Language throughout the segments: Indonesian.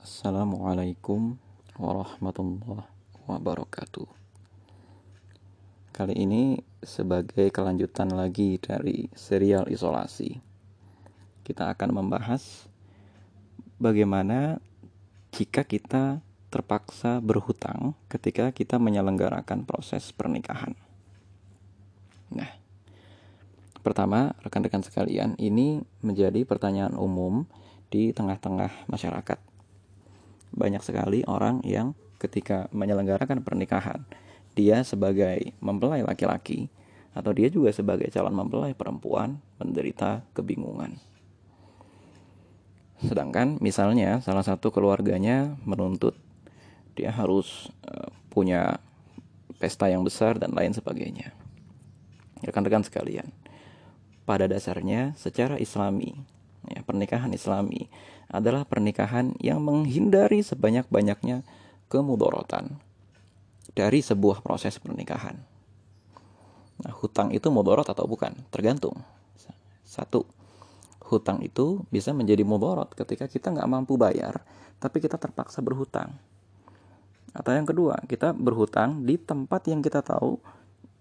Assalamualaikum warahmatullahi wabarakatuh. Kali ini sebagai kelanjutan lagi dari serial isolasi, kita akan membahas bagaimana jika kita terpaksa berhutang ketika kita menyelenggarakan proses pernikahan. Nah, pertama, rekan-rekan sekalian, ini menjadi pertanyaan umum di tengah-tengah masyarakat banyak sekali orang yang ketika menyelenggarakan pernikahan, dia sebagai mempelai laki-laki atau dia juga sebagai calon mempelai perempuan menderita kebingungan. Sedangkan misalnya salah satu keluarganya menuntut dia harus uh, punya pesta yang besar dan lain sebagainya. Rekan-rekan sekalian, pada dasarnya secara islami, ya, pernikahan islami adalah pernikahan yang menghindari sebanyak-banyaknya kemudorotan dari sebuah proses pernikahan. Nah, hutang itu mudorot atau bukan? Tergantung. Satu, hutang itu bisa menjadi mudorot ketika kita nggak mampu bayar, tapi kita terpaksa berhutang. Atau yang kedua, kita berhutang di tempat yang kita tahu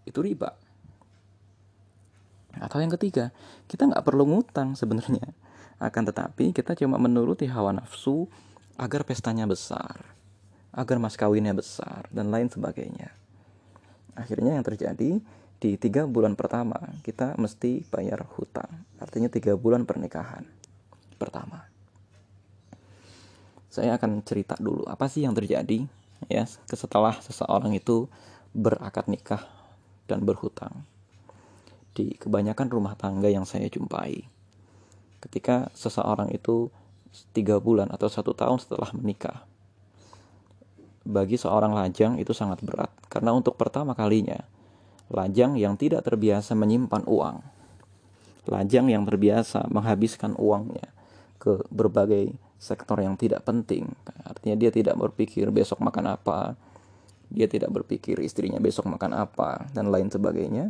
itu riba. Atau yang ketiga, kita nggak perlu ngutang sebenarnya akan tetapi kita cuma menuruti hawa nafsu agar pestanya besar, agar mas kawinnya besar, dan lain sebagainya. Akhirnya yang terjadi di tiga bulan pertama kita mesti bayar hutang. Artinya tiga bulan pernikahan pertama. Saya akan cerita dulu apa sih yang terjadi ya setelah seseorang itu berakad nikah dan berhutang di kebanyakan rumah tangga yang saya jumpai ketika seseorang itu tiga bulan atau satu tahun setelah menikah. Bagi seorang lajang itu sangat berat karena untuk pertama kalinya lajang yang tidak terbiasa menyimpan uang, lajang yang terbiasa menghabiskan uangnya ke berbagai sektor yang tidak penting. Artinya dia tidak berpikir besok makan apa, dia tidak berpikir istrinya besok makan apa dan lain sebagainya.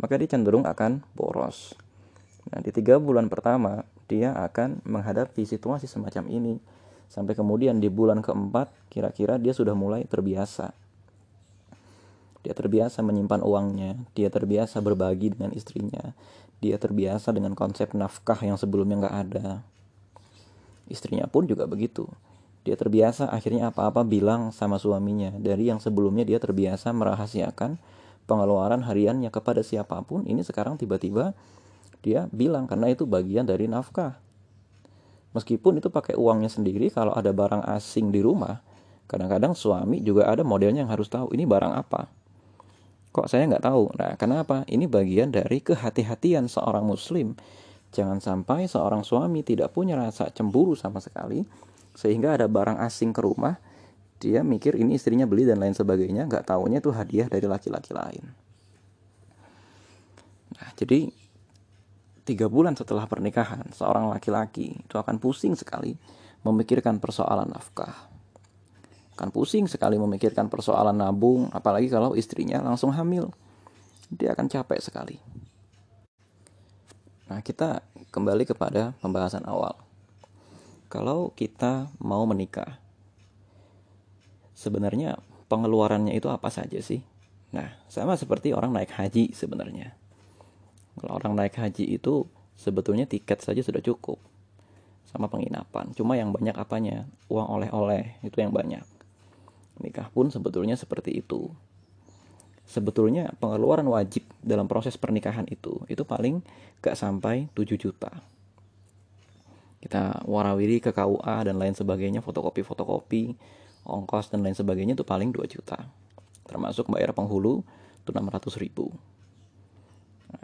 Maka dia cenderung akan boros. Nah, di tiga bulan pertama, dia akan menghadapi situasi semacam ini. Sampai kemudian di bulan keempat, kira-kira dia sudah mulai terbiasa. Dia terbiasa menyimpan uangnya, dia terbiasa berbagi dengan istrinya, dia terbiasa dengan konsep nafkah yang sebelumnya nggak ada. Istrinya pun juga begitu. Dia terbiasa akhirnya apa-apa bilang sama suaminya. Dari yang sebelumnya dia terbiasa merahasiakan pengeluaran hariannya kepada siapa pun, ini sekarang tiba-tiba dia bilang karena itu bagian dari nafkah. Meskipun itu pakai uangnya sendiri, kalau ada barang asing di rumah, kadang-kadang suami juga ada modelnya yang harus tahu ini barang apa. Kok saya nggak tahu? Nah, kenapa? Ini bagian dari kehati-hatian seorang muslim. Jangan sampai seorang suami tidak punya rasa cemburu sama sekali, sehingga ada barang asing ke rumah, dia mikir ini istrinya beli dan lain sebagainya, nggak tahunya itu hadiah dari laki-laki lain. Nah, jadi tiga bulan setelah pernikahan, seorang laki-laki itu akan pusing sekali memikirkan persoalan nafkah. Akan pusing sekali memikirkan persoalan nabung, apalagi kalau istrinya langsung hamil. Dia akan capek sekali. Nah, kita kembali kepada pembahasan awal. Kalau kita mau menikah, sebenarnya pengeluarannya itu apa saja sih? Nah, sama seperti orang naik haji sebenarnya. Kalau orang naik haji itu sebetulnya tiket saja sudah cukup sama penginapan. Cuma yang banyak apanya? Uang oleh-oleh itu yang banyak. Nikah pun sebetulnya seperti itu. Sebetulnya pengeluaran wajib dalam proses pernikahan itu itu paling gak sampai 7 juta. Kita warawiri ke KUA dan lain sebagainya, fotokopi-fotokopi, ongkos dan lain sebagainya itu paling 2 juta. Termasuk bayar penghulu itu 600 ribu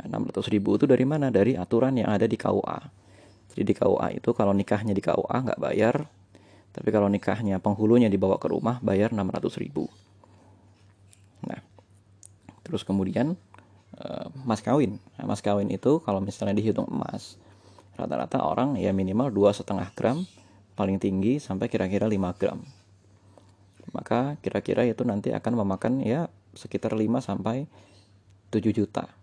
600 ribu itu dari mana? Dari aturan yang ada di KUA. Jadi di KUA itu kalau nikahnya di KUA nggak bayar, tapi kalau nikahnya penghulunya dibawa ke rumah bayar 600 ribu. Nah, terus kemudian uh, mas kawin. Nah, mas kawin itu kalau misalnya dihitung emas, rata-rata orang ya minimal dua setengah gram, paling tinggi sampai kira-kira 5 gram. Maka kira-kira itu nanti akan memakan ya sekitar 5 sampai 7 juta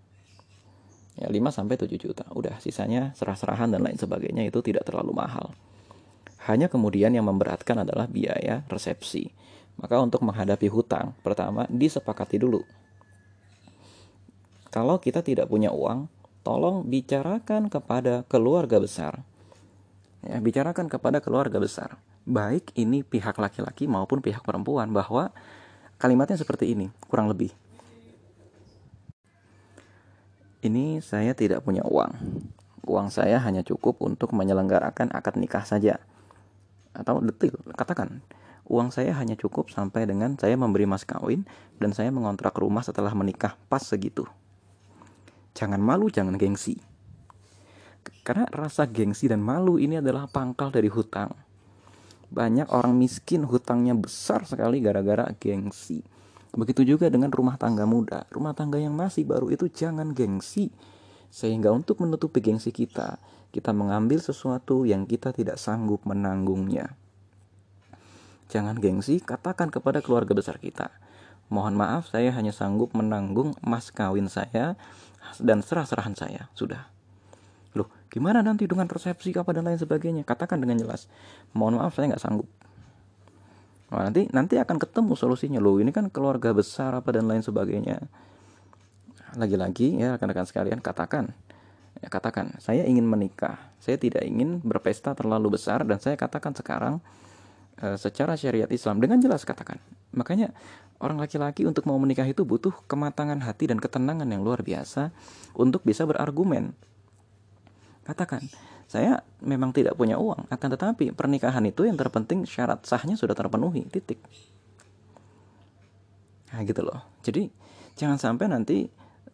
ya 5 sampai 7 juta. Udah sisanya serah-serahan dan lain sebagainya itu tidak terlalu mahal. Hanya kemudian yang memberatkan adalah biaya resepsi. Maka untuk menghadapi hutang, pertama disepakati dulu. Kalau kita tidak punya uang, tolong bicarakan kepada keluarga besar. Ya, bicarakan kepada keluarga besar. Baik ini pihak laki-laki maupun pihak perempuan bahwa kalimatnya seperti ini, kurang lebih. Ini saya tidak punya uang. Uang saya hanya cukup untuk menyelenggarakan akad nikah saja. Atau detil, katakan, uang saya hanya cukup sampai dengan saya memberi mas kawin dan saya mengontrak rumah setelah menikah pas segitu. Jangan malu, jangan gengsi. Karena rasa gengsi dan malu ini adalah pangkal dari hutang. Banyak orang miskin hutangnya besar sekali gara-gara gengsi. Begitu juga dengan rumah tangga muda. Rumah tangga yang masih baru itu jangan gengsi. Sehingga untuk menutupi gengsi kita, kita mengambil sesuatu yang kita tidak sanggup menanggungnya. Jangan gengsi, katakan kepada keluarga besar kita. Mohon maaf, saya hanya sanggup menanggung mas kawin saya dan serah-serahan saya. Sudah. Loh, gimana nanti dengan persepsi apa dan lain sebagainya? Katakan dengan jelas. Mohon maaf, saya nggak sanggup. Nah, nanti nanti akan ketemu solusinya loh. Ini kan keluarga besar apa dan lain sebagainya. Lagi-lagi ya rekan-rekan sekalian katakan ya, katakan saya ingin menikah. Saya tidak ingin berpesta terlalu besar dan saya katakan sekarang Eh, secara syariat Islam dengan jelas katakan. Makanya orang laki-laki untuk mau menikah itu butuh kematangan hati dan ketenangan yang luar biasa untuk bisa berargumen. Katakan, saya memang tidak punya uang, akan tetapi pernikahan itu yang terpenting syarat sahnya sudah terpenuhi, titik. Nah gitu loh. Jadi jangan sampai nanti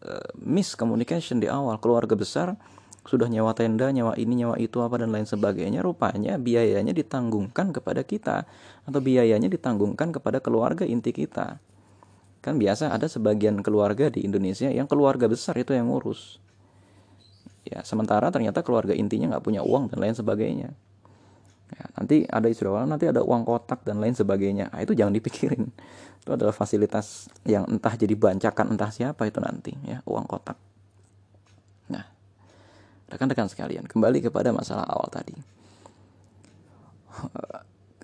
uh, miscommunication di awal keluarga besar sudah nyawa tenda, nyawa ini, nyawa itu apa dan lain sebagainya, rupanya biayanya ditanggungkan kepada kita atau biayanya ditanggungkan kepada keluarga inti kita. Kan biasa ada sebagian keluarga di Indonesia yang keluarga besar itu yang ngurus. Ya, sementara ternyata keluarga intinya nggak punya uang dan lain sebagainya. Ya, nanti ada istilah nanti ada uang kotak dan lain sebagainya. Nah, itu jangan dipikirin. Itu adalah fasilitas yang entah jadi bancakan entah siapa itu nanti ya, uang kotak. Nah, Rekan-rekan sekalian, kembali kepada masalah awal tadi.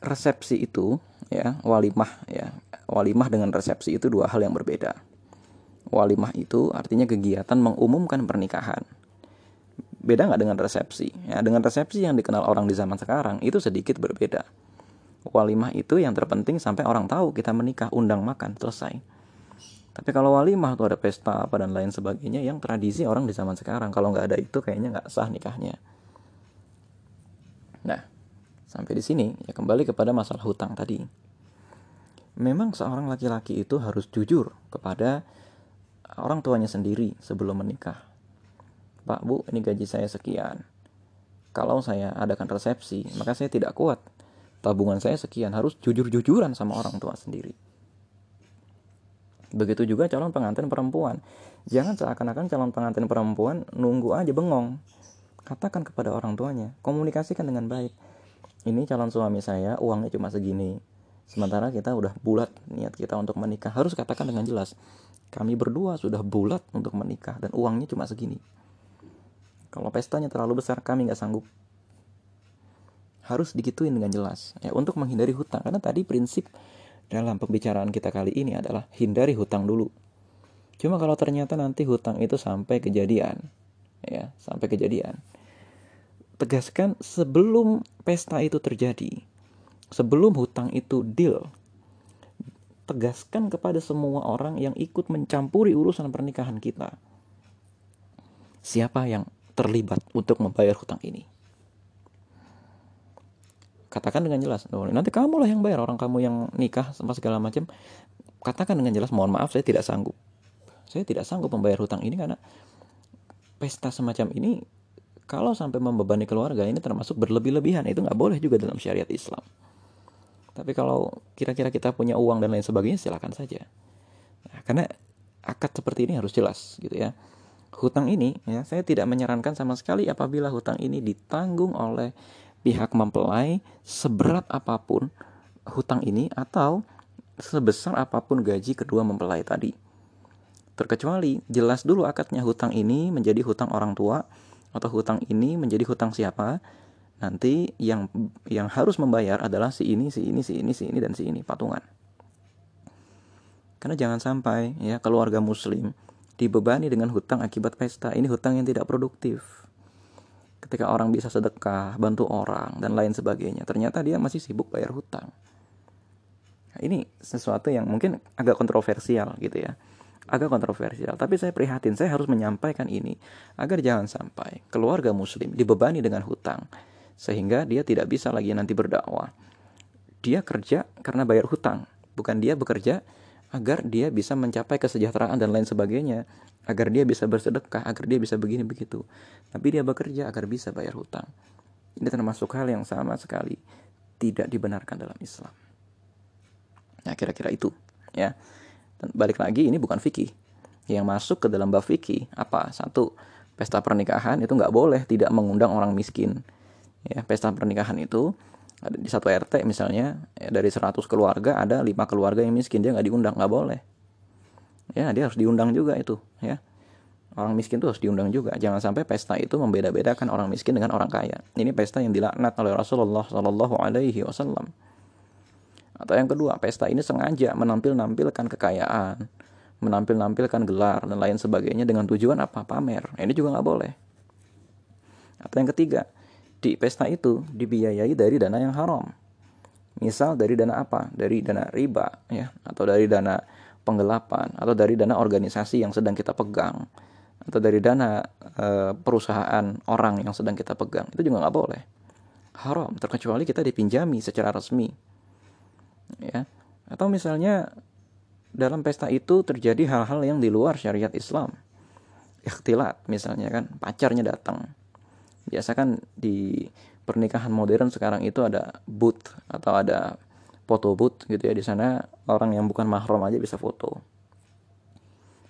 Resepsi itu ya, walimah ya. Walimah dengan resepsi itu dua hal yang berbeda. Walimah itu artinya kegiatan mengumumkan pernikahan. Beda nggak dengan resepsi? Ya, dengan resepsi yang dikenal orang di zaman sekarang itu sedikit berbeda. Walimah itu yang terpenting sampai orang tahu kita menikah, undang makan, selesai tapi kalau walimah tuh ada pesta apa dan lain sebagainya yang tradisi orang di zaman sekarang. Kalau nggak ada itu kayaknya nggak sah nikahnya. Nah, sampai di sini ya kembali kepada masalah hutang tadi. Memang seorang laki-laki itu harus jujur kepada orang tuanya sendiri sebelum menikah. Pak, Bu, ini gaji saya sekian. Kalau saya adakan resepsi, maka saya tidak kuat. Tabungan saya sekian, harus jujur-jujuran sama orang tua sendiri. Begitu juga calon pengantin perempuan. Jangan seakan-akan calon pengantin perempuan nunggu aja bengong. Katakan kepada orang tuanya, komunikasikan dengan baik. Ini calon suami saya, uangnya cuma segini. Sementara kita udah bulat niat kita untuk menikah. Harus katakan dengan jelas. Kami berdua sudah bulat untuk menikah dan uangnya cuma segini. Kalau pestanya terlalu besar, kami nggak sanggup. Harus digituin dengan jelas. Ya, untuk menghindari hutang. Karena tadi prinsip dalam pembicaraan kita kali ini adalah hindari hutang dulu. Cuma kalau ternyata nanti hutang itu sampai kejadian, ya, sampai kejadian. Tegaskan sebelum pesta itu terjadi, sebelum hutang itu deal, tegaskan kepada semua orang yang ikut mencampuri urusan pernikahan kita. Siapa yang terlibat untuk membayar hutang ini? katakan dengan jelas oh, nanti kamu lah yang bayar orang kamu yang nikah sama segala macam. Katakan dengan jelas mohon maaf saya tidak sanggup. Saya tidak sanggup membayar hutang ini karena pesta semacam ini kalau sampai membebani keluarga ini termasuk berlebih-lebihan. Itu nggak boleh juga dalam syariat Islam. Tapi kalau kira-kira kita punya uang dan lain sebagainya silakan saja. Nah, karena akad seperti ini harus jelas gitu ya hutang ini ya saya tidak menyarankan sama sekali apabila hutang ini ditanggung oleh pihak mempelai seberat apa pun hutang ini atau sebesar apa pun gaji kedua mempelai tadi. Terkecuali jelas dulu akadnya hutang ini menjadi hutang orang tua atau hutang ini menjadi hutang siapa nanti yang yang harus membayar adalah si ini, si ini, si ini, si ini dan si ini patungan. Karena jangan sampai ya keluarga muslim dibebani dengan hutang akibat pesta. Ini hutang yang tidak produktif. Ketika orang bisa sedekah, bantu orang dan lain sebagainya, ternyata dia masih sibuk bayar hutang. Nah, ini sesuatu yang mungkin agak kontroversial gitu ya agak kontroversial. Tapi saya prihatin, saya harus menyampaikan ini agar jangan sampai keluarga muslim dibebani dengan hutang sehingga dia tidak bisa lagi nanti berdakwah. Dia kerja karena bayar hutang, bukan dia bekerja agar dia bisa mencapai kesejahteraan dan lain sebagainya, agar dia bisa bersedekah, agar dia bisa begini begitu. Tapi dia bekerja agar bisa bayar hutang. Ini termasuk hal yang sama sekali tidak dibenarkan dalam Islam. Nah, kira-kira itu, ya. Dan balik lagi ini bukan fikih. Yang masuk ke dalam bab fikih apa? Satu, pesta pernikahan itu nggak boleh tidak mengundang orang miskin. Ya, pesta pernikahan itu di satu RT misalnya ya, dari 100 keluarga ada lima keluarga yang miskin dia nggak diundang nggak boleh ya dia harus diundang juga itu ya orang miskin itu harus diundang juga jangan sampai pesta itu membeda-bedakan orang miskin dengan orang kaya ini pesta yang dilaknat oleh Rasulullah Shallallahu Alaihi Wasallam atau yang kedua, pesta ini sengaja menampil-nampilkan kekayaan, menampil-nampilkan gelar dan lain sebagainya dengan tujuan apa? Pamer. Ini juga nggak boleh. Atau yang ketiga, di pesta itu dibiayai dari dana yang haram. Misal dari dana apa? Dari dana riba, ya, atau dari dana penggelapan, atau dari dana organisasi yang sedang kita pegang, atau dari dana e, perusahaan orang yang sedang kita pegang. Itu juga nggak boleh. Haram, terkecuali kita dipinjami secara resmi ya atau misalnya dalam pesta itu terjadi hal-hal yang di luar syariat Islam ikhtilat misalnya kan pacarnya datang biasa kan di pernikahan modern sekarang itu ada booth atau ada foto booth gitu ya di sana orang yang bukan mahram aja bisa foto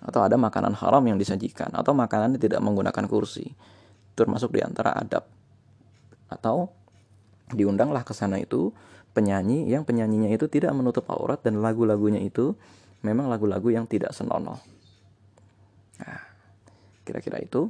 atau ada makanan haram yang disajikan atau makanannya tidak menggunakan kursi termasuk di antara adab atau diundanglah ke sana itu penyanyi yang penyanyinya itu tidak menutup aurat dan lagu-lagunya itu memang lagu-lagu yang tidak senonoh. Nah, kira-kira itu.